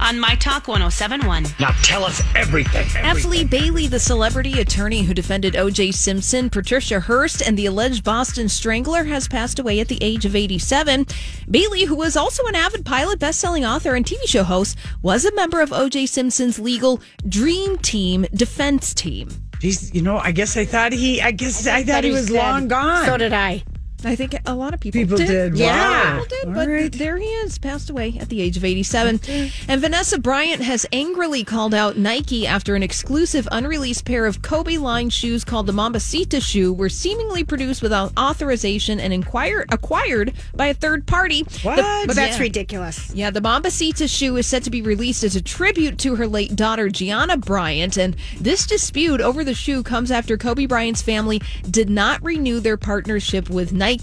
on My Talk 1071. Now tell us everything. F. Lee Bailey, the celebrity attorney who defended O.J. Simpson, Patricia Hearst, and the alleged Boston Strangler, has passed away at the age of 87. Bailey, who was also an avid pilot, best-selling author, and TV show host, was a member of O.J. Simpson's legal Dream Team defense team. Jeez, you know, I guess I thought he. I guess I, thought he was dead. long gone. So did I. I think a lot of people, People did. Yeah. Wow. People did, All but right. there he is, passed away at the age of 87. And Vanessa Bryant has angrily called out Nike after an exclusive unreleased pair of Kobe line shoes called the Mambacita shoe were seemingly produced without authorization and inquired, acquired by a third party. What? The- But that's yeah. ridiculous. Yeah, the Mambacita shoe is set to be released as a tribute to her late daughter, Gianna Bryant. And this dispute over the shoe comes after Kobe Bryant's family did not renew their partnership with Nike.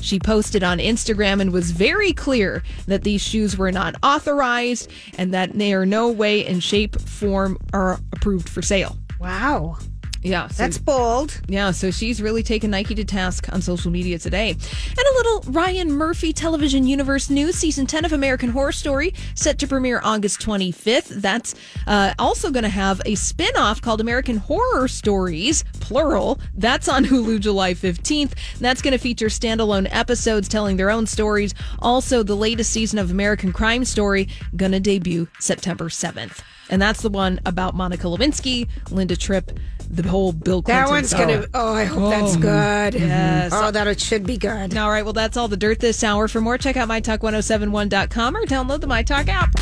She posted on Instagram and was very clear that these shoes were not authorized and that they are no way in shape, form, are approved for sale. Wow. Yeah, so That's bold. yeah, so she's really taken Nike to task on social media today. And a little Ryan Murphy television universe news. Season 10 of American Horror Story set to premiere August 25th. That's uh, also going to have a spin off called American Horror Stories, plural. That's on Hulu July 15th. That's going to feature standalone episodes telling their own stories. Also, the latest season of American Crime Story going to debut September 7th. And that's the one about Monica Lewinsky, Linda Tripp, the whole Bill Clinton. That one's going to, oh, I hope that's oh. good. Mm-hmm. Yes. Oh, that it should be good. All right, well, that's all the dirt this hour. For more, check out mytalk1071.com or download the MyTalk app.